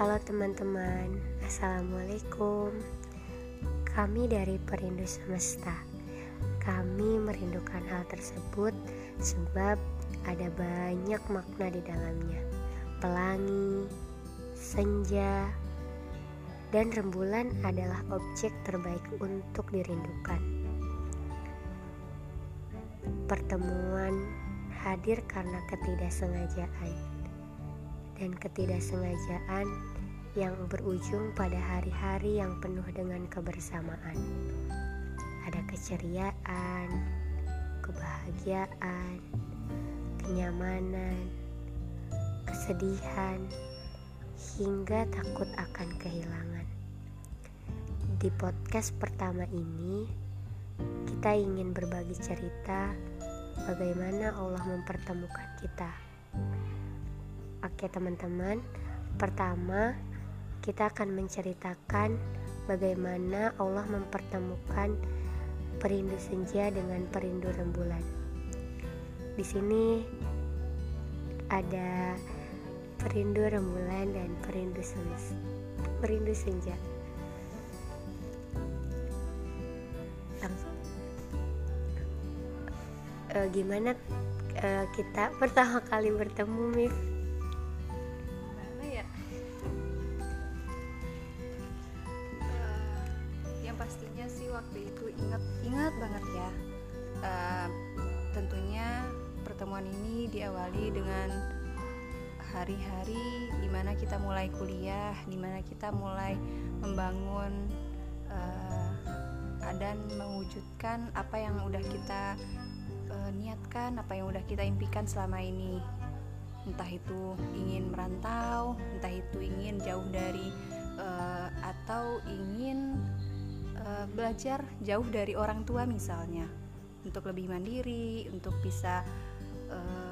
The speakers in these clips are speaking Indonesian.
Halo teman-teman, Assalamualaikum. Kami dari Perindu Semesta. Kami merindukan hal tersebut sebab ada banyak makna di dalamnya. Pelangi, senja, dan rembulan adalah objek terbaik untuk dirindukan. Pertemuan hadir karena ketidaksengajaan. Dan ketidaksengajaan yang berujung pada hari-hari yang penuh dengan kebersamaan. Ada keceriaan, kebahagiaan, kenyamanan, kesedihan, hingga takut akan kehilangan. Di podcast pertama ini, kita ingin berbagi cerita bagaimana Allah mempertemukan kita. Oke teman-teman, pertama kita akan menceritakan bagaimana Allah mempertemukan perindu senja dengan perindu rembulan. Di sini ada perindu rembulan dan perindu senja. Perindu senja. E, gimana e, kita pertama kali bertemu, Mif? Kita mulai kuliah di mana kita mulai membangun uh, dan mewujudkan apa yang udah kita uh, niatkan apa yang udah kita impikan selama ini. Entah itu ingin merantau entah itu ingin jauh dari uh, atau ingin uh, belajar jauh dari orang tua misalnya. Untuk lebih mandiri untuk bisa um,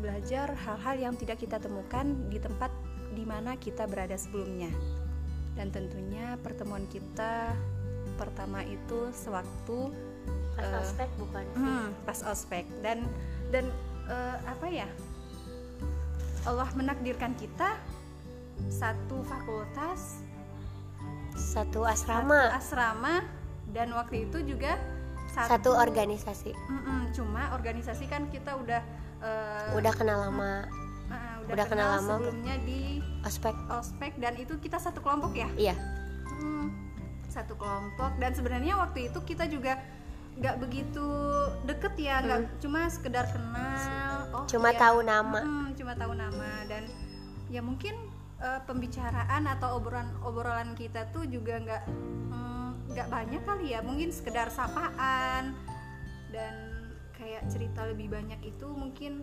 belajar hal-hal yang tidak kita temukan di tempat di mana kita berada sebelumnya. Dan tentunya pertemuan kita pertama itu sewaktu pas uh, ospek bukan hmm, pas ospek. Dan dan uh, apa ya Allah menakdirkan kita satu fakultas satu asrama satu asrama. dan waktu itu juga satu, satu organisasi. Mm -mm, cuma organisasi kan kita udah uh, udah kenal lama. uh, udah, udah kenal, kenal lama. sebelumnya di ospek. Ospek dan itu kita satu kelompok ya? Iya. Hmm, satu kelompok. Dan sebenarnya waktu itu kita juga nggak begitu deket ya nggak hmm. cuma sekedar kenal. Oh cuma ya, tahu nama. Hmm, cuma tahu nama. Dan ya mungkin uh, pembicaraan atau obrolan obrolan kita tuh juga nggak mm, nggak mm, banyak kali ya. Mungkin sekedar sapaan. Dan kayak cerita lebih banyak itu mungkin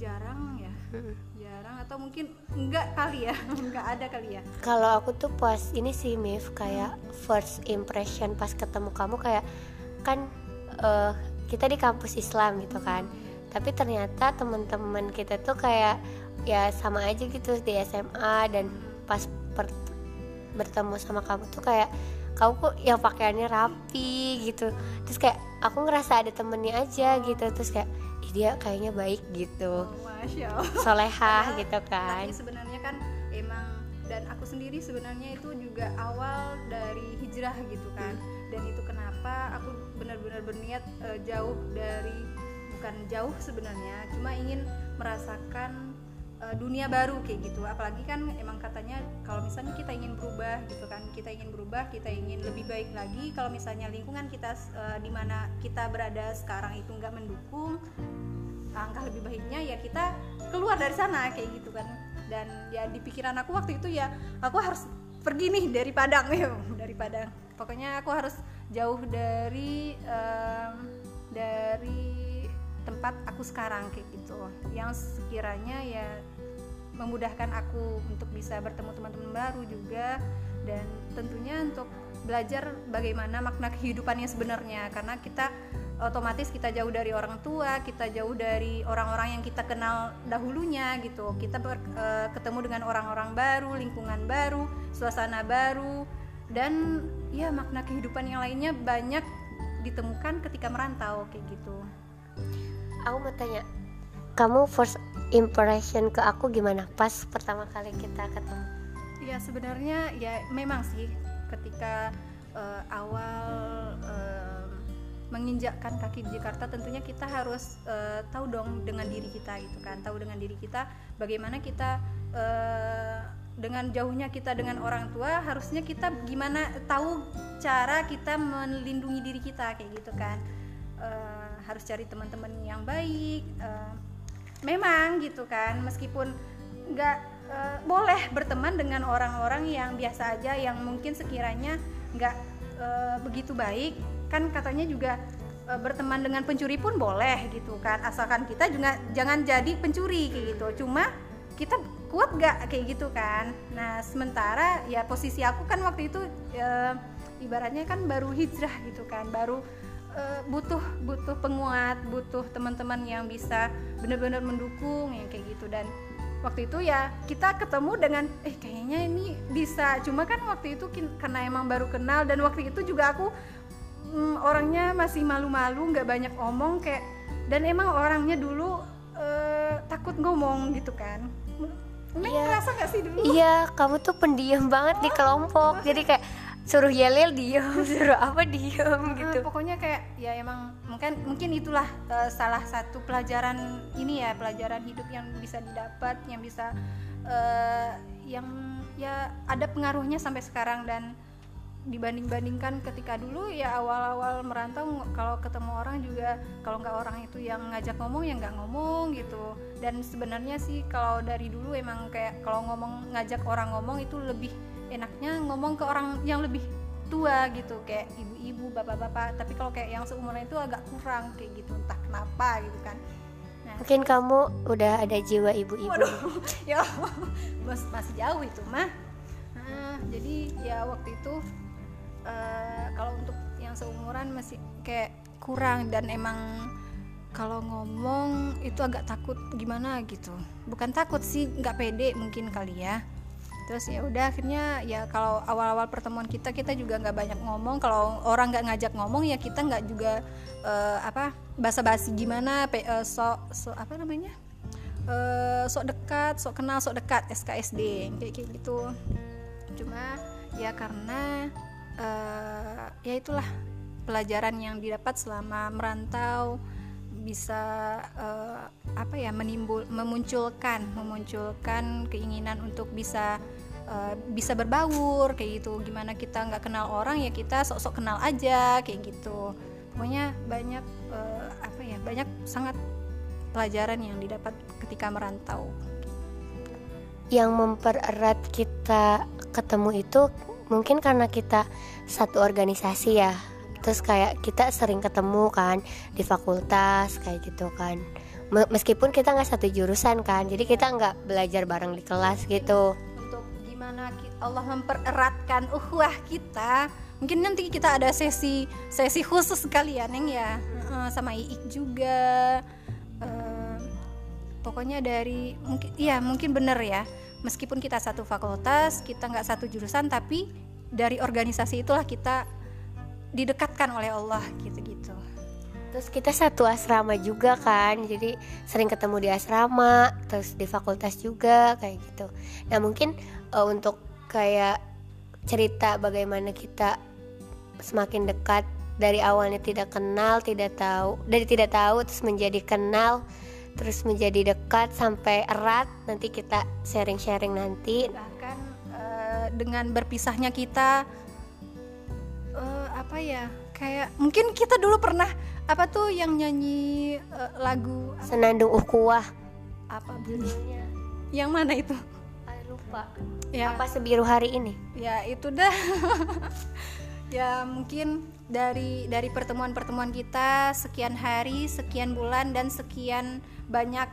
jarang ya. Jarang atau mungkin enggak kali ya enggak ada kali ya. Kalau aku tuh pas ini sih Mif kayak first impression pas ketemu kamu kayak kan uh, kita di kampus Islam gitu kan. Tapi ternyata teman-teman kita tuh kayak ya sama aja gitu di SMA dan pas per, bertemu sama kamu tuh kayak kamu kok yang pakaiannya rapi gitu. Terus kayak aku ngerasa ada temennya aja gitu. Terus kayak Ih, dia kayaknya baik gitu. Oh, solehah gitu kan. tapi sebenarnya kan emang dan aku sendiri sebenarnya itu juga awal dari hijrah gitu kan. Dan itu kenapa aku benar-benar berniat uh, jauh dari bukan jauh sebenarnya cuma ingin merasakan uh, dunia baru kayak gitu. Apalagi kan emang katanya kalau misalnya kita ingin berubah gitu kan kita ingin berubah kita ingin lebih baik lagi. Kalau misalnya lingkungan kita uh, di mana kita berada sekarang itu nggak mendukung angka lebih baiknya ya kita keluar dari sana kayak gitu kan. Dan ya di pikiran aku waktu itu ya aku harus pergi nih dari Padang ya dari Padang. Pokoknya aku harus jauh dari um, dari tempat aku sekarang kayak gitu. Yang sekiranya ya memudahkan aku untuk bisa bertemu teman-teman baru juga dan tentunya untuk belajar bagaimana makna kehidupannya sebenarnya karena kita otomatis kita jauh dari orang tua, kita jauh dari orang-orang yang kita kenal dahulunya gitu. Kita ber, e, ketemu dengan orang-orang baru, lingkungan baru, suasana baru dan ya makna kehidupan yang lainnya banyak ditemukan ketika merantau kayak gitu. Aku mau tanya, kamu first impression ke aku gimana? Pas pertama kali kita ketemu. Ya sebenarnya ya memang sih ketika uh, awal uh, menginjakkan kaki di Jakarta tentunya kita harus uh, tahu dong dengan diri kita gitu kan. Tahu dengan diri kita bagaimana kita uh, dengan jauhnya kita dengan orang tua harusnya kita gimana tahu cara kita melindungi diri kita kayak gitu kan. Uh, harus cari teman-teman yang baik uh, memang gitu kan meskipun nggak uh, boleh berteman dengan orang-orang yang biasa aja yang mungkin sekiranya nggak uh, begitu baik kan katanya juga uh, berteman dengan pencuri pun boleh gitu kan. Asalkan kita juga jangan jadi pencuri kayak gitu. Cuma kita kuat gak kayak gitu kan. Nah sementara ya posisi aku kan waktu itu uh, ibaratnya kan baru hijrah gitu kan baru uh, butuh butuh penguat butuh teman-teman yang bisa benar-benar mendukung yang kayak gitu dan waktu itu ya kita ketemu dengan eh kayaknya ini bisa cuma kan waktu itu karena emang baru kenal dan waktu itu juga aku mm, orangnya masih malu-malu nggak banyak omong kayak dan emang orangnya dulu uh, takut ngomong gitu kan Neng iya. ngerasa gak sih dulu? Iya, kamu tuh pendiam banget oh, di kelompok. Jadi kayak suruh yel diem. Suruh apa diem gitu. uh, pokoknya kayak ya emang mungkin mungkin itulah uh, salah satu pelajaran ini ya pelajaran hidup yang bisa didapat yang bisa uh, yang ya ada pengaruhnya sampai sekarang. Dan dibanding-bandingkan ketika dulu ya awal-awal merantau kalau ketemu orang juga kalau nggak orang itu yang ngajak ngomong ya nggak ngomong gitu. Dan sebenarnya sih kalau dari dulu emang kayak kalau ngomong ngajak orang ngomong itu lebih enaknya ngomong ke orang yang lebih tua gitu kayak ibu-ibu bapak-bapak. Tapi kalau kayak yang seumuran itu agak kurang kayak gitu. Entah kenapa gitu kan. Nah, mungkin kamu udah ada jiwa ibu-ibu. Ya masih jauh itu mah. Nah, jadi ya waktu itu uh, kalau untuk yang seumuran masih kayak kurang dan emang kalau ngomong itu agak takut gimana gitu. Bukan takut sih nggak pede mungkin kali ya terus ya udah akhirnya ya kalau awal-awal pertemuan kita kita juga nggak banyak ngomong. Kalau orang nggak ngajak ngomong ya kita nggak juga uh, apa basa-basi gimana pe, uh, sok so apa namanya? Uh, sok dekat sok kenal sok dekat SKSD kayak kayak gitu. Cuma ya karena uh, ya itulah pelajaran yang didapat selama merantau bisa uh, apa ya menimbul memunculkan memunculkan keinginan untuk bisa uh, bisa berbaur kayak gitu. Gimana kita nggak kenal orang ya kita sok-sok kenal aja kayak gitu. Pokoknya banyak uh, apa ya banyak sangat pelajaran yang didapat ketika merantau. Yang mempererat kita ketemu itu mungkin karena kita satu organisasi ya terus kayak kita sering ketemu kan di fakultas kayak gitu kan. Meskipun kita nggak satu jurusan kan jadi kita nggak belajar bareng di kelas gitu. Untuk gimana Allah mempereratkan uhwah kita mungkin nanti kita ada sesi sesi khusus sekalian yang ya. Sama Iik juga. Pokoknya dari mungkin iya mungkin bener ya. Meskipun kita satu fakultas kita nggak satu jurusan tapi dari organisasi itulah kita didekatkan oleh Allah gitu-gitu. Terus kita satu asrama juga kan, jadi sering ketemu di asrama, terus di fakultas juga kayak gitu. Nah mungkin uh, untuk kayak cerita bagaimana kita semakin dekat dari awalnya tidak kenal, tidak tahu, dari tidak tahu terus menjadi kenal, terus menjadi dekat sampai erat. Nanti kita sharing-sharing nanti. Bahkan uh, dengan berpisahnya kita apa ya kayak mungkin kita dulu pernah apa tuh yang nyanyi uh, lagu apa? Senandung Ukuah apa judulnya yang mana itu? Lupa. Ya. Apa sebiru hari ini? Ya itu dah. Ya mungkin dari dari pertemuan-pertemuan kita sekian hari sekian bulan dan sekian banyak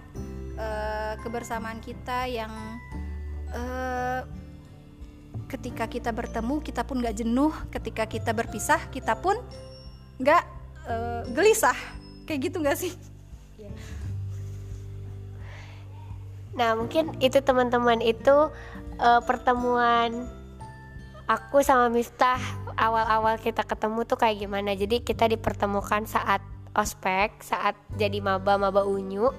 uh, kebersamaan kita yang uh, ketika kita bertemu kita pun nggak jenuh. Ketika kita berpisah kita pun nggak uh, gelisah. Kayak gitu nggak sih? Nah mungkin itu teman-teman itu uh, pertemuan aku sama Miftah awal-awal kita ketemu tuh kayak gimana. Jadi kita dipertemukan saat ospek saat jadi maba maba unyu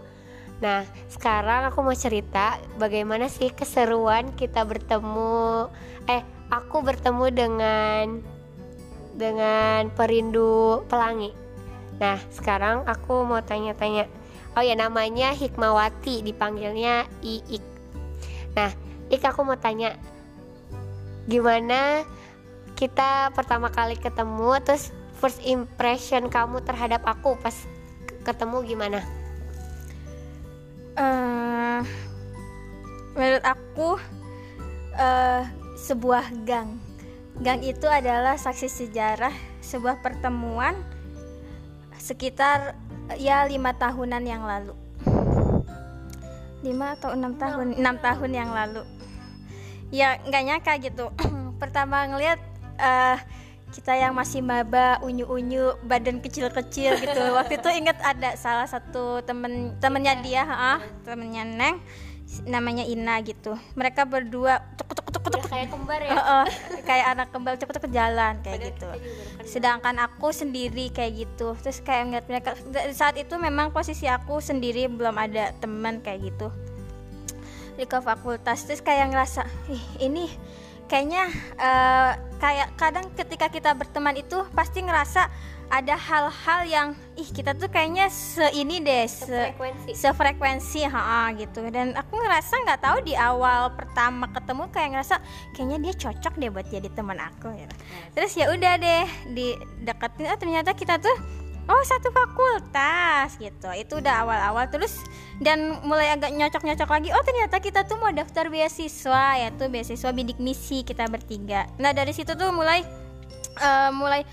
Nah, sekarang aku mau cerita bagaimana sih keseruan kita bertemu eh aku bertemu dengan dengan perindu pelangi. Nah, sekarang aku mau tanya-tanya. Oh ya, namanya Hikmawati, dipanggilnya Iik. Nah, Ik aku mau tanya gimana kita pertama kali ketemu terus first impression kamu terhadap aku pas ketemu gimana? Uh, menurut aku uh, sebuah gang. Gang itu adalah saksi sejarah sebuah pertemuan sekitar ya lima tahunan yang lalu. Lima atau enam tahun? Enam. Tahun yang lalu. Ya nggak nyangka gitu. Pertama ngelihat uh, kita yang masih maba unyu-unyu badan kecil-kecil gitu. Waktu itu inget ada salah satu temen temennya dia ah temennya neng namanya Ina gitu. Mereka berdua tuk tuk tuk tuk kayak kembar ya. Uh, uh, kayak anak kembar cepet cepet jalan kayak Padahal gitu. sedangkan aku sendiri kayak gitu. Terus kayak ngeliat mereka saat itu memang posisi aku sendiri belum ada teman kayak gitu. Di ke fakultas terus kayak ngerasa ih ini kayaknya uh, kayak kadang ketika kita berteman itu pasti ngerasa ada hal-hal yang ih kita tuh kayaknya seini deh se sefrekuensi. ha gitu. Dan aku ngerasa nggak tahu di awal pertama ketemu kayak ngerasa kayaknya dia cocok deh buat jadi teman aku gitu. terus ya udah deh di deketin oh ternyata kita tuh oh satu fakultas gitu. Itu udah awal-awal terus dan mulai agak nyocok-nyocok lagi. Oh ternyata kita tuh mau daftar beasiswa ya tuh beasiswa bidik misi kita bertiga. Nah dari situ tuh mulai uh, mulai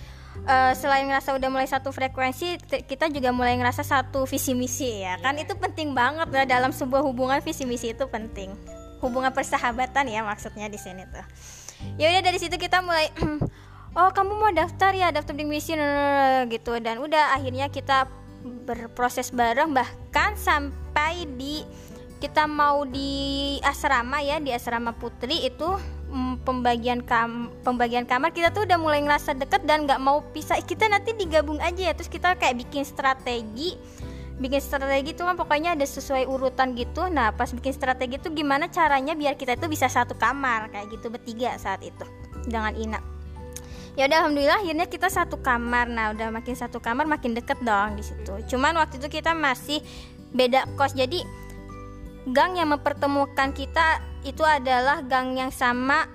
uh, selain ngerasa udah mulai satu frekuensi kita juga mulai ngerasa satu visi misi ya kan? Itu penting banget lah dalam sebuah hubungan visi misi itu penting. Hubungan persahabatan ya maksudnya di sini tuh. Ya udah dari situ kita mulai oh kamu mau daftar ya daftar di misi gitu. Dan udah akhirnya kita berproses bareng. Bahkan sampai di kita mau di asrama ya di asrama putri itu mm, pembagian kam pembagian kamar kita tuh udah mulai ngerasa deket dan nggak mau pisah. Kita nanti digabung aja ya terus kita kayak bikin strategi bikin strategi tuh kan pokoknya ada sesuai urutan gitu. Nah pas bikin strategi tuh gimana caranya biar kita itu bisa satu kamar kayak gitu bertiga saat itu dengan Ina ya udah alhamdulillah akhirnya kita satu kamar. Nah udah makin satu kamar makin deket dong di situ. Cuman waktu itu kita masih beda kos. Jadi gang yang mempertemukan kita itu adalah gang yang sama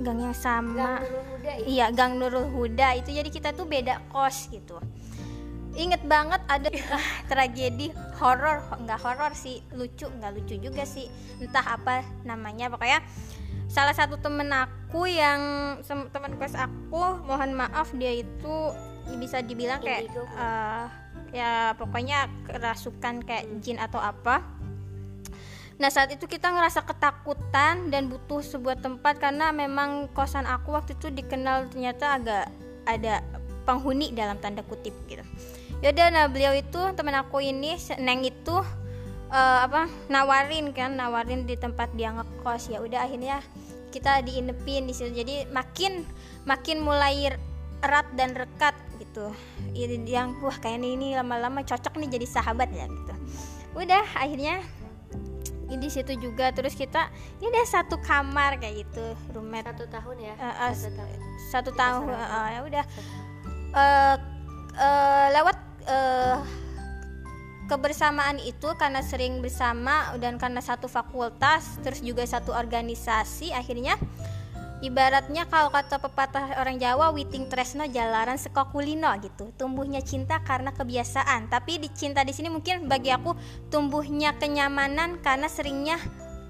gang yang sama. Gang Huda, ya? iya gang Nurul Huda. Itu jadi kita tuh beda kos gitu inget banget ada uh, tragedi horor. Nggak horor sih lucu. Nggak lucu juga sih. Entah apa namanya. Pokoknya salah satu temen aku yang teman kelas aku mohon maaf dia itu bisa dibilang kayak uh, ya pokoknya kerasukan kayak jin atau apa. Nah saat itu kita ngerasa ketakutan dan butuh sebuah tempat karena memang kosan aku waktu itu dikenal ternyata agak ada penghuni dalam tanda kutip gitu. Yaudah nah beliau itu teman aku ini Neng itu uh, apa nawarin kan nawarin di tempat dia ngekos. Ya udah akhirnya kita diinepin di situ. Jadi makin makin mulai erat dan rekat gitu. Yang wah kayaknya ini lama-lama cocok nih jadi sahabat ya gitu. Udah akhirnya di situ juga. Terus kita ini udah satu kamar kayak gitu roommate. Satu tahun ya? Uh, uh, satu tahun. satu tahun uh, ya udah. Uh, uh, lewat uh, kebersamaan itu karena sering bersama dan karena satu fakultas terus juga satu organisasi akhirnya ibaratnya kalau kata pepatah orang Jawa witing tresno jalaran sekokulino gitu. Tumbuhnya cinta karena kebiasaan. Tapi di cinta di sini mungkin bagi aku tumbuhnya kenyamanan karena seringnya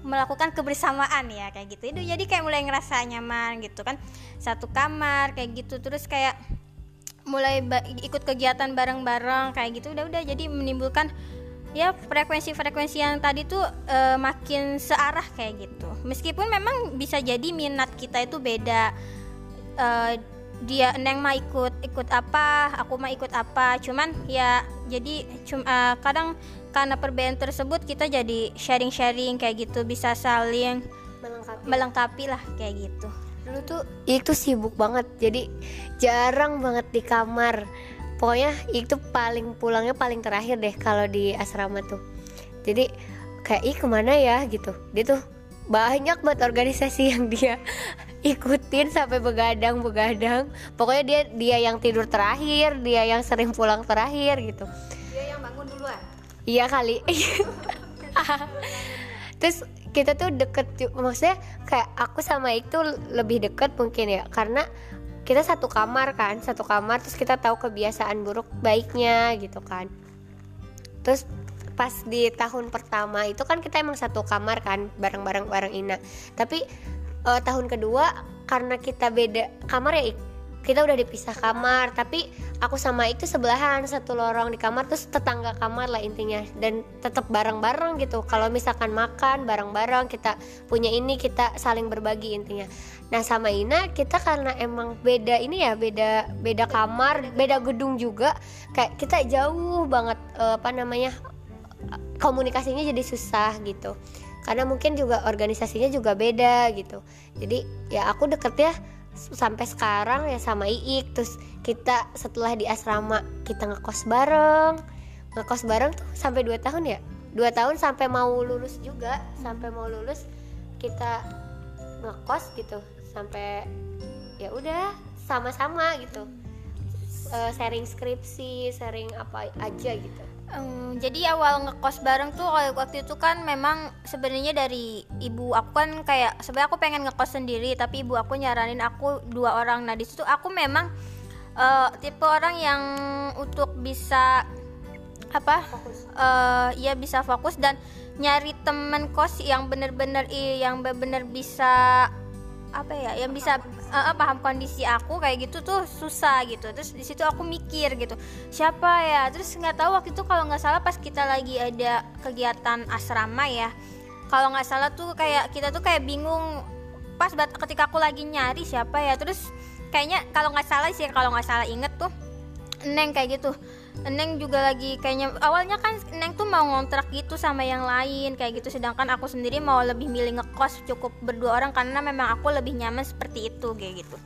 melakukan kebersamaan ya kayak gitu. Itu jadi kayak mulai ngerasa nyaman gitu kan. Satu kamar kayak gitu. Terus kayak mulai ikut kegiatan bareng-bareng kayak gitu udah udah. Jadi menimbulkan ya frekuensi-frekuensi yang tadi tuh e, makin searah kayak gitu. Meskipun memang bisa jadi minat kita itu beda. E, dia neng mah ikut ikut apa aku mah ikut apa. Cuman ya jadi cum, e, kadang karena perbedaan tersebut kita jadi sharing-sharing kayak gitu bisa saling melengkapi, melengkapi lah kayak gitu dulu tuh itu sibuk banget jadi jarang banget di kamar. Pokoknya itu paling pulangnya paling terakhir deh kalau di asrama tuh. Jadi kayak ih ke mana ya? gitu. Dia tuh banyak banget organisasi yang dia ikutin sampai begadang begadang pokoknya dia dia yang tidur terakhir dia yang sering pulang terakhir gitu. Dia yang bangun duluan? Iya kali. Terus kita tuh deket maksudnya kayak aku sama itu lebih deket mungkin ya karena kita satu kamar kan satu kamar terus kita tahu kebiasaan buruk baiknya gitu kan. Terus pas di tahun pertama itu kan kita emang satu kamar kan bareng-bareng bareng Ina. Tapi uh, tahun kedua karena kita beda kamar ya kita udah dipisah kamar tapi aku sama itu sebelahan satu lorong di kamar terus tetangga kamar lah intinya. Dan tetap bareng-bareng gitu. Kalau misalkan makan bareng-bareng kita punya ini kita saling berbagi intinya. Nah sama Ina kita karena emang beda ini ya beda beda kamar beda gedung juga kayak kita jauh banget uh, apa namanya komunikasinya jadi susah gitu. Karena mungkin juga organisasinya juga beda gitu. Jadi ya aku deket ya sampai sekarang ya sama Iik. Terus kita setelah di asrama kita ngekos bareng. Ngekos bareng tuh sampai 2 tahun ya? Dua tahun sampai mau lulus juga. Sampai mau lulus kita ngekos gitu. Sampai ya udah sama-sama gitu. Uh, sharing skripsi sharing apa aja gitu Um, jadi awal ngekos bareng tuh waktu itu kan memang sebenarnya dari ibu aku kan kayak sebenarnya aku pengen ngekos sendiri tapi ibu aku nyaranin aku dua orang. Nah di situ aku memang uh, tipe orang yang untuk bisa apa uh, ya bisa fokus dan nyari temen kos yang bener-bener yang bener-bener bisa apa ya yang bisa uh, paham kondisi aku kayak gitu tuh susah gitu. Terus di situ aku mikir gitu siapa ya? Terus nggak tahu waktu itu kalau nggak salah pas kita lagi ada kegiatan asrama ya kalau nggak salah tuh kayak kita tuh kayak bingung pas ketika aku lagi nyari siapa ya. Terus kayaknya kalau nggak salah sih kalau nggak salah inget tuh neng kayak gitu Neng juga lagi kayaknya awalnya kan Neng tuh mau ngontrak gitu sama yang lain kayak gitu. Sedangkan aku sendiri mau lebih milih ngekos cukup berdua orang karena memang aku lebih nyaman seperti itu kayak gitu.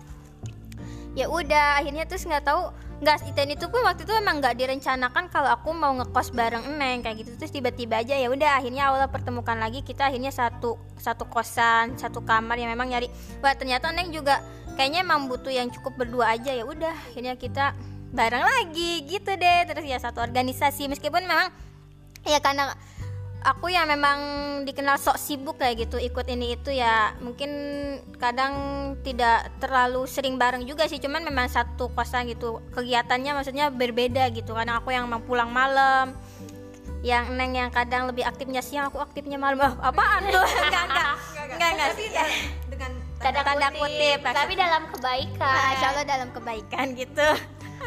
Ya udah akhirnya terus nggak tahu nggak dan itu pun waktu itu emang nggak direncanakan kalau aku mau ngekos bareng Neng kayak gitu. Terus tiba-tiba aja ya udah akhirnya awalnya pertemukan lagi kita akhirnya satu satu kosan satu kamar yang memang nyari. Wah ternyata Neng juga kayaknya emang butuh yang cukup berdua aja. Ya udah akhirnya kita bareng lagi gitu deh. Terus ya satu organisasi. Meskipun memang ya karena aku ya memang dikenal sok sibuk kayak gitu ikut ini itu ya mungkin kadang tidak terlalu sering bareng juga sih. Cuman memang satu kosan gitu kegiatannya maksudnya berbeda gitu. Karena aku yang mau pulang malam yang neng yang kadang lebih aktifnya siang aku aktifnya malam. Oh, apaan tuh? Enggak enggak enggak enggak sih dengan tanda, tanda kutip, kutip. Tapi dalam kebaikan. Nah, insya Allah dalam kebaikan gitu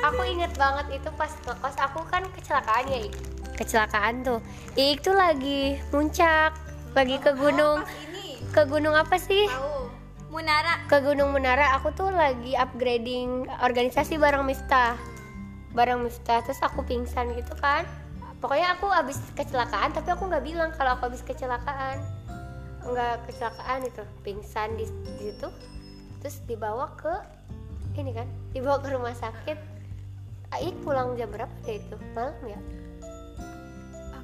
aku inget banget itu pas ngekos aku kan kecelakaan ya Ik. kecelakaan tuh. Ik tuh lagi muncak lagi ke gunung. ke gunung apa sih? Munara. Ke gunung Munara. Aku tuh lagi upgrading organisasi bareng Miftah. Bareng Miftah terus aku pingsan gitu kan. Pokoknya aku abis kecelakaan tapi aku nggak bilang kalau aku abis kecelakaan. Nggak kecelakaan itu pingsan di, di situ. Terus dibawa ke ini kan dibawa ke rumah sakit Aik pulang jam berapa deh itu? Malam ya?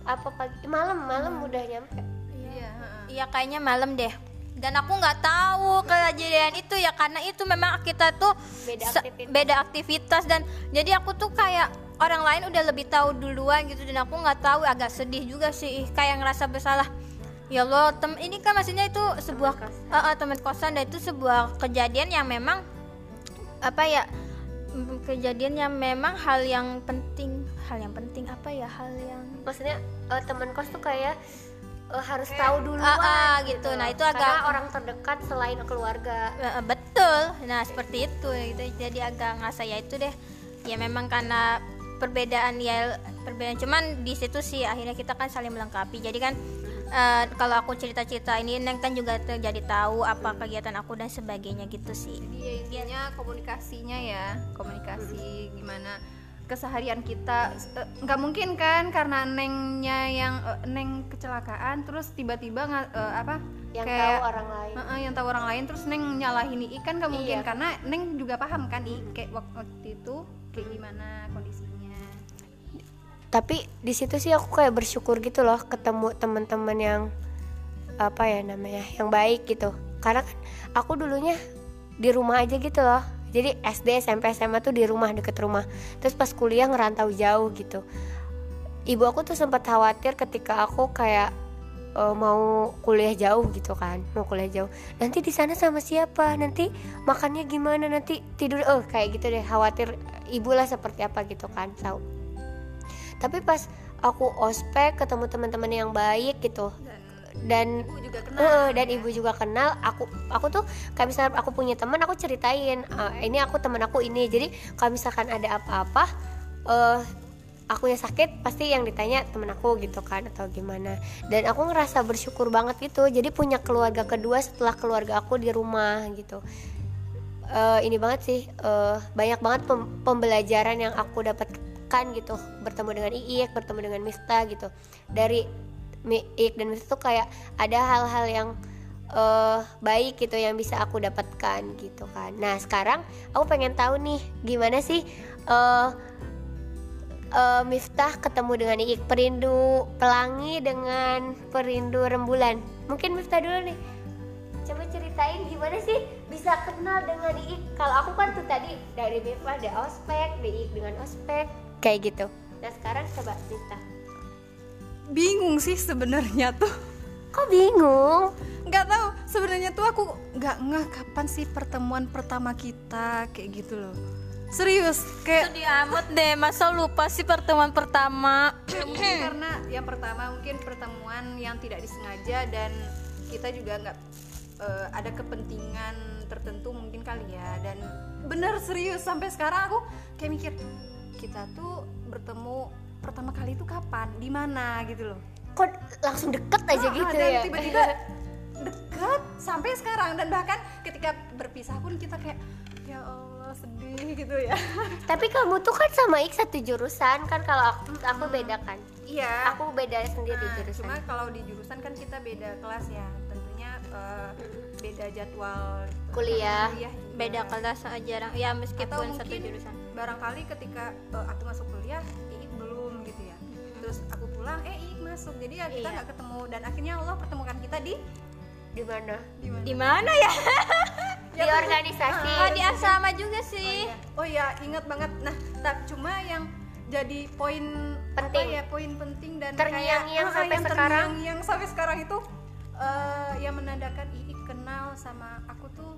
Apa? Pagi? Malam malam hmm. udah nyampe. Iya. Iya kayaknya malam deh. Dan aku nggak tahu kejadian itu ya karena itu memang kita tuh beda aktivitas. beda aktivitas. Dan jadi aku tuh kayak orang lain udah lebih tahu duluan gitu dan aku nggak tahu agak sedih juga sih. Kayak ngerasa bersalah. Ya Allah tem ini kan maksudnya itu sebuah teman kosan. Uh, uh, teman kosan. Dan itu sebuah kejadian yang memang apa ya kejadian yang memang hal yang penting hal yang penting apa ya? Hal yang maksudnya uh, teman kos tuh kayak uh, harus eh, tahu dulu uh, uh, gitu. nah itu agak Karena orang terdekat selain keluarga. Uh, betul. Nah seperti itu. Gitu jadi agak ngerasa ya itu deh. Ya memang karena perbedaan ya perbedaan. Cuman di situ sih akhirnya kita kan saling melengkapi. Jadi kan uh, kalau aku cerita-cerita ini Neng kan juga jadi tahu apa kegiatan aku dan sebagainya gitu sih. Jadi ya intinya komunikasinya ya, komunikasi gimana keseharian kita eh, nggak uh, mungkin kan karena nengnya yang uh, neng kecelakaan terus tiba-tiba uh, apa yang kayak, tahu orang lain uh, uh, yang tahu orang lain terus neng nyalahin ikan nggak mungkin iya. karena neng juga paham kan i kayak waktu itu kayak gimana kondisinya tapi di situ sih aku kayak bersyukur gitu loh ketemu teman-teman yang apa ya namanya yang baik gitu. Karena kan aku dulunya di rumah aja gitu loh. Jadi SD SMP SMA tuh di rumah deket rumah. Terus pas kuliah ngerantau jauh gitu. Ibu aku tuh sempat khawatir ketika aku kayak uh, mau kuliah jauh gitu kan mau kuliah jauh. Nanti di sana sama siapa? Nanti makannya gimana? Nanti tidur oh kayak gitu deh khawatir ibu lah seperti apa gitu kan tahu tapi pas aku ospek ketemu teman-teman yang baik gitu. Dan ibu juga kenal Eh, dan ibu juga kenal. Aku aku tuh kayak misalnya aku punya teman aku ceritain "Eh, ini aku teman aku ini. Jadi kalau misalkan ada apa-apa eh aku yang sakit pasti yang ditanya temen aku gitu kan atau gimana. Dan aku ngerasa bersyukur banget gitu. Jadi punya keluarga kedua setelah keluarga aku di rumah gitu. Eh, ini banget sih eh, banyak banget pem- pembelajaran yang aku dapatkan gitu bertemu dengan Iik bertemu dengan Mista gitu. Dari Iik dan Mista tuh kayak ada hal-hal yang eh, baik gitu yang bisa aku dapatkan gitu kan. Nah sekarang aku pengen tahu nih gimana sih eh, eh, Miftah ketemu dengan Iik? Perindu pelangi dengan perindu rembulan? Mungkin Miftah dulu nih. Coba ceritain gimana sih bisa kenal dengan Iik? Kalau aku kan tuh tadi dari Miftah ada ospek Iik dengan ospek kayak gitu. Nah sekarang coba Miftah bingung sih sebenarnya tuh. Kok bingung? Nggak tahu sebenarnya tuh aku nggak ngeh kapan sih pertemuan pertama kita kayak gitu loh. Serius kayak Sedih amat deh, masa lupa sih pertemuan pertama? Mungkin karena yang pertama mungkin pertemuan yang tidak disengaja dan kita juga nggak eh, ada kepentingan tertentu mungkin kali ya. Dan bener serius sampai sekarang aku kayak mikir kita tuh bertemu pertama kali itu kapan? Di mana? Gitu loh. Kok langsung deket aja Ah, gitu dan ya? tiba-tiba dekat sampai sekarang. Dan bahkan ketika berpisah pun kita kayak ya Allah sedih gitu ya. Tapi kamu tuh kan sama Ik satu jurusan kan kalau aku aku beda kan? Iya. Aku beda sendiri Nah, jurusan. cuma kalau di jurusan kan kita beda kelas ya. Tentunya eh, beda jadwal Kuliah. juga. Beda kelas jarang, ya atau meskipun satu mungkin jurusan barangkali ketika eh, aku masuk kuliah Iik belum gitu ya terus aku pulang eh Iik masuk jadi ya kita Iya. nggak ketemu dan akhirnya Allah pertemukan kita di di mana di mana? Di ya? di organisasi Oh, di asrama juga sih Oh ya, ingat banget. Nah, tak cuma yang jadi poin Penting. ya poin penting dan Terngiang-ngiang kayak, ah, sampai yang sekarang. yang sampai sekarang itu eh, yang menandakan Iik kenal sama aku tuh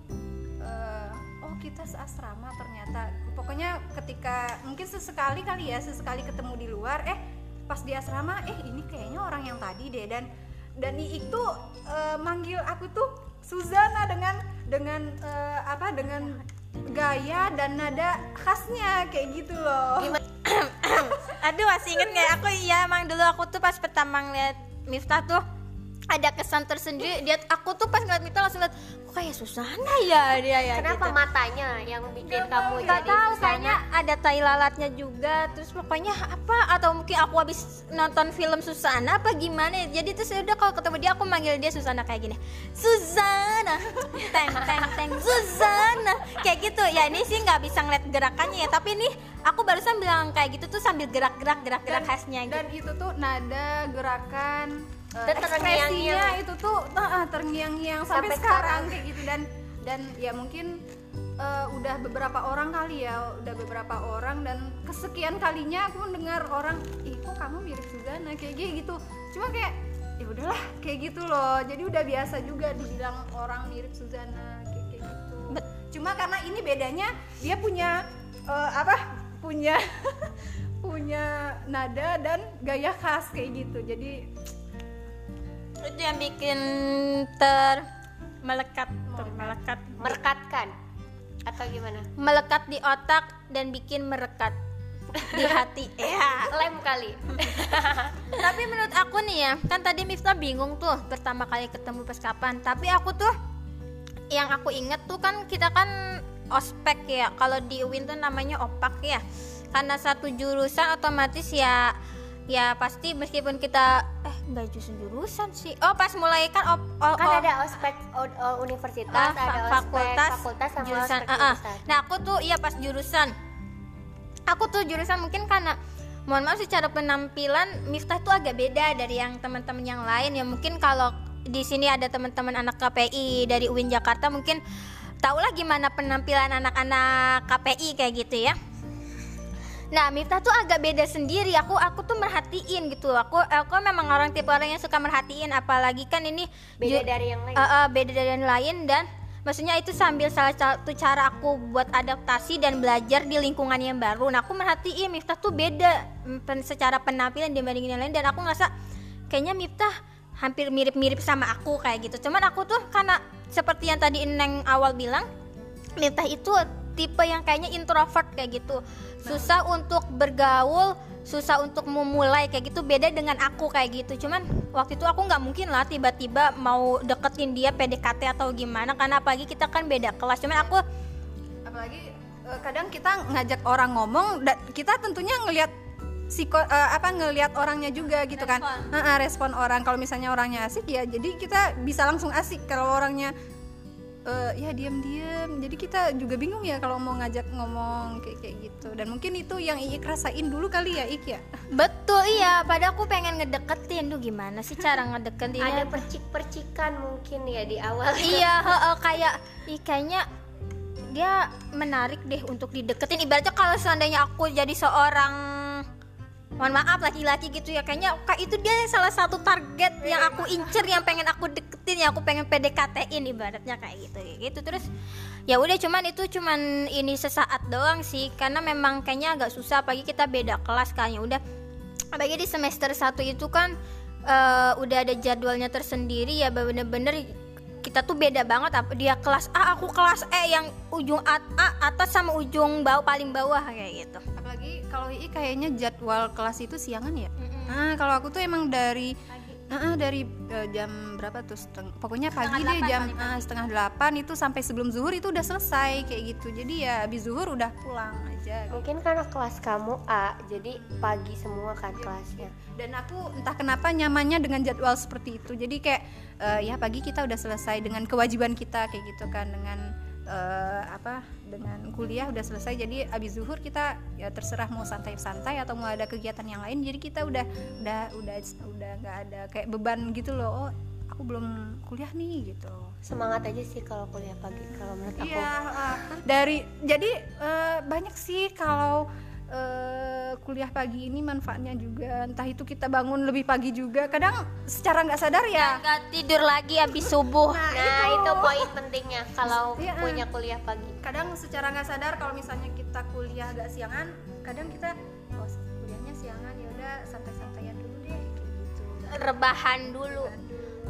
eh, oh kita seasrama ternyata. Pokoknya ketika mungkin sesekali kali ya sesekali ketemu di luar eh pas di asrama eh ini kayaknya orang yang tadi deh. Dan dan Iik tuh eh, manggil aku tuh Suzana dengan dengan eh, apa dengan gaya dan nada khasnya kayak gitu loh. Aduh masih inget nggak? Aku. Iya emang dulu aku tuh pas pertama ngeliat Miftah tuh ada kesan tersendiri. Dia aku tuh pas ngeliat Miftah langsung liat kok kayak Susana ya dia ya. kenapa gitu. matanya yang bikin kamu Nggak jadi tahu. Susana? kayaknya ada tai lalatnya juga. Terus pokoknya apa? Atau mungkin aku habis nonton film Susana apa gimana? Ya jadi terus udah kalau ketemu dia aku manggil dia Susana kayak gini. Susana teng teng teng. Susana kayak gitu. Ya ini sih nggak bisa ngeliat gerakannya ya. Tapi ini aku barusan bilang kayak gitu tuh sambil gerak-gerak gerak-gerak khasnya gitu. dan itu tuh nada gerakan Dan terngiang-ngiang. ekspresinya itu tuh ah, terngiang-ngiang sampai, Sampai sekarang kayak gitu. Dan dan ya mungkin eh, udah beberapa orang kali ya udah beberapa orang. Dan kesekian kalinya aku mendengar orang ih kok kamu mirip Suzana kayak gitu. Cuma kayak ya udahlah kayak gitu loh. Jadi udah biasa juga dibilang orang mirip Suzana kayak, kayak gitu. Cuma karena ini bedanya dia punya eh, apa punya punya nada dan gaya khas kayak gitu. Jadi itu yang bikin ter melekat ter melekat. Merekatkan? Atau gimana? Melekat di otak dan bikin merekat di hati. Ya lem kali. Tapi menurut aku nih ya kan tadi Miftah bingung tuh pertama kali ketemu pas kapan. Tapi aku tuh yang aku inget tuh kan kita kan ospek ya. Kalau di UIN tuh namanya opak ya. Karena satu jurusan otomatis ya ya pasti meskipun kita eh nggak justru jurusan sih. Oh pas mulai kan op, o- kan ada ospek o- o- universitas Ah, ada fa- ospek fakultas, fakultas sama jurusan ospek jurusan. Nah aku tuh iya pas jurusan. Aku tuh jurusan mungkin karena mohon maaf secara penampilan Miftah tuh agak beda dari yang teman-teman yang lain. Ya mungkin kalau di sini ada teman-teman anak KPI dari UIN Jakarta mungkin tahulah gimana penampilan anak-anak KPI kayak gitu ya Nah, Miftah tuh agak beda sendiri. Aku aku tuh merhatiin gitu. Aku aku memang orang tipe orang yang suka merhatiin apalagi kan ini beda dari yang lain uh, uh, beda dari yang lain dan maksudnya itu sambil salah satu cara aku buat adaptasi dan belajar di lingkungan yang baru. Nah, aku merhatiin Miftah tuh beda pen, secara penampilan dibandingin yang lain dan aku ngerasa kayaknya Miftah hampir mirip-mirip sama aku kayak gitu. Cuman aku tuh karena seperti yang tadi Neng awal bilang, Miftah itu tipe yang kayaknya introvert kayak gitu. Susah untuk bergaul susah untuk memulai kayak gitu. Beda dengan aku kayak gitu. Cuman waktu itu aku nggak mungkin lah tiba-tiba mau deketin dia PDKT atau gimana karena apalagi kita kan beda kelas. Cuman aku apalagi eh, kadang kita ngajak orang ngomong dan kita tentunya ngelihat siko uh, apa ngelihat orangnya juga gitu kan. respon. kan uh, uh, respon orang. Kalau misalnya orangnya asik ya jadi kita bisa langsung asik. Kalau orangnya uh, ya diam-diam jadi kita juga bingung ya kalau mau ngajak ngomong kayak kayak gitu. Dan mungkin itu yang Iik rasain dulu kali ya Ik ya? Betul iya. Pada aku pengen ngedeketin. Tuh gimana sih cara ngedeketin ada percik-percikan mungkin ya di awal. Iya he -he, kayak ih kayaknya dia menarik deh untuk dideketin. Ibaratnya kalau seandainya aku jadi seorang mohon maaf laki-laki gitu ya. Kayaknya itu dia salah satu target yang aku incer yang pengen aku deketin yang aku pengen PDKT-in ibaratnya kayak gitu gitu. Terus ya udah cuman itu cuman ini sesaat doang sih. Karena memang kayaknya agak susah pagi kita beda kelas kayaknya udah apalagi di semester satu itu kan uh, udah ada jadwalnya tersendiri. Ya bener-bener kita tuh beda banget. Apa dia kelas A aku kelas E yang ujung A, A atas sama ujung bawah paling bawah kayak gitu. Apalagi kalau II kayaknya jadwal kelas itu siangan ya? Mm -hmm. nah kalau aku tuh emang dari Nah, dari uh, jam berapa tuh? Seteng pokoknya pagi deh jam uh, setengah delapan itu sampai sebelum zuhur itu udah selesai kayak gitu. Jadi ya habis zuhur udah pulang aja gitu. mungkin karena kelas kamu A jadi pagi semua kan ya, kelasnya. dan aku entah kenapa nyamannya dengan jadwal seperti itu. Jadi kayak uh, ya pagi kita udah selesai dengan kewajiban kita kayak gitu kan dengan uh, apa dengan kuliah udah selesai jadi abis zuhur kita ya terserah mau santai-santai atau mau ada kegiatan yang lain jadi kita udah udah udah udah nggak ada kayak beban gitu loh oh aku belum kuliah nih gitu. Semangat aja sih kalau kuliah pagi kalau menurut aku. Iya uh, dari jadi uh, banyak sih kalau uh, kuliah pagi ini manfaatnya juga. Entah itu kita bangun lebih pagi juga. Kadang secara nggak sadar ya. Nggak tidur lagi habis subuh. Nah, nah itu. itu poin pentingnya kalau ya, punya kuliah pagi. Kadang secara nggak sadar kalau misalnya kita kuliah agak siangan kadang kita oh kuliahnya siangan ya udah santai-santaian dulu deh gitu. Rebahan dulu.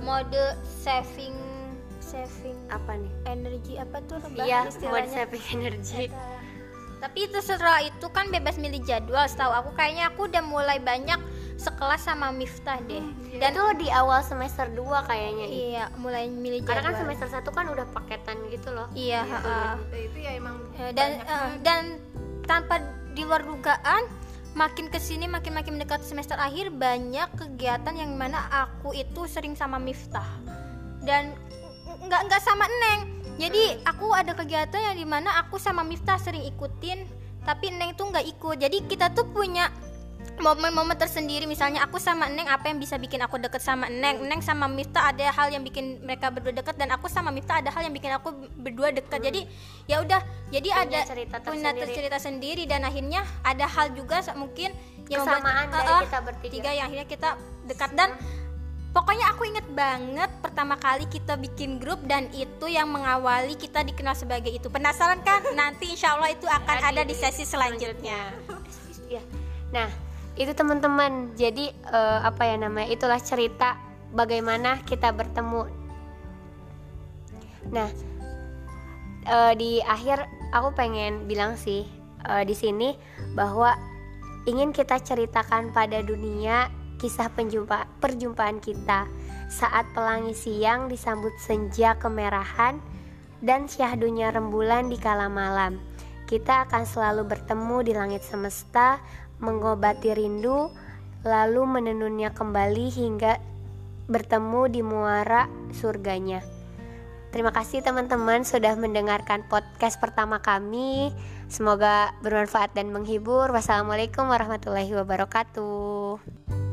Mode saving saving apa nih? energi apa tuh? Rebahan iya mode saving energi tapi itu setelah itu kan bebas milih jadwal setahu aku kayaknya aku udah mulai banyak sekelas sama Miftah deh. Hmm, dan itu di awal semester 2 kayaknya iya mulai milih jadwal karena kan semester 1 kan udah paketan gitu loh. Iya ya, uh, itu ya emang ya, dan uh, dan tanpa di luar dugaan makin ke sini makin makin mendekat semester akhir banyak kegiatan yang mana aku itu sering sama Miftah. Dan nggak nggak sama Neng jadi aku ada kegiatan yang di mana aku sama Miftah sering ikutin tapi Neng tuh nggak ikut. Jadi kita tuh punya momen-momen tersendiri. Misalnya aku sama Neng apa yang bisa bikin aku deket sama Neng? Neng sama Miftah ada hal yang bikin mereka berdua deket dan aku sama Miftah ada hal yang bikin aku berdua deket. Jadi ya udah. Jadi punya ada cerita punya cerita sendiri dan akhirnya ada hal juga mungkin yang kesamaan membuat, dari uh, kita bertiga? yang akhirnya kita dekat. Dan Pokoknya aku inget banget pertama kali kita bikin grup dan itu yang mengawali kita dikenal sebagai itu. Penasaran kan? Nanti insya Allah itu akan ada di sesi selanjutnya. Ya. Nah, itu teman-teman. Jadi uh, apa ya namanya? Itulah cerita bagaimana kita bertemu. Nah, uh, di akhir aku pengen bilang sih uh, di sini bahwa ingin kita ceritakan pada dunia kisah penjumpa, perjumpaan kita saat pelangi siang disambut senja kemerahan dan syahdunya rembulan di kala malam. Kita akan selalu bertemu di langit semesta, mengobati rindu, lalu menenunnya kembali hingga bertemu di muara surganya. Terima kasih teman-teman sudah mendengarkan podcast pertama kami. Semoga bermanfaat dan menghibur. Wassalamualaikum warahmatullahi wabarakatuh.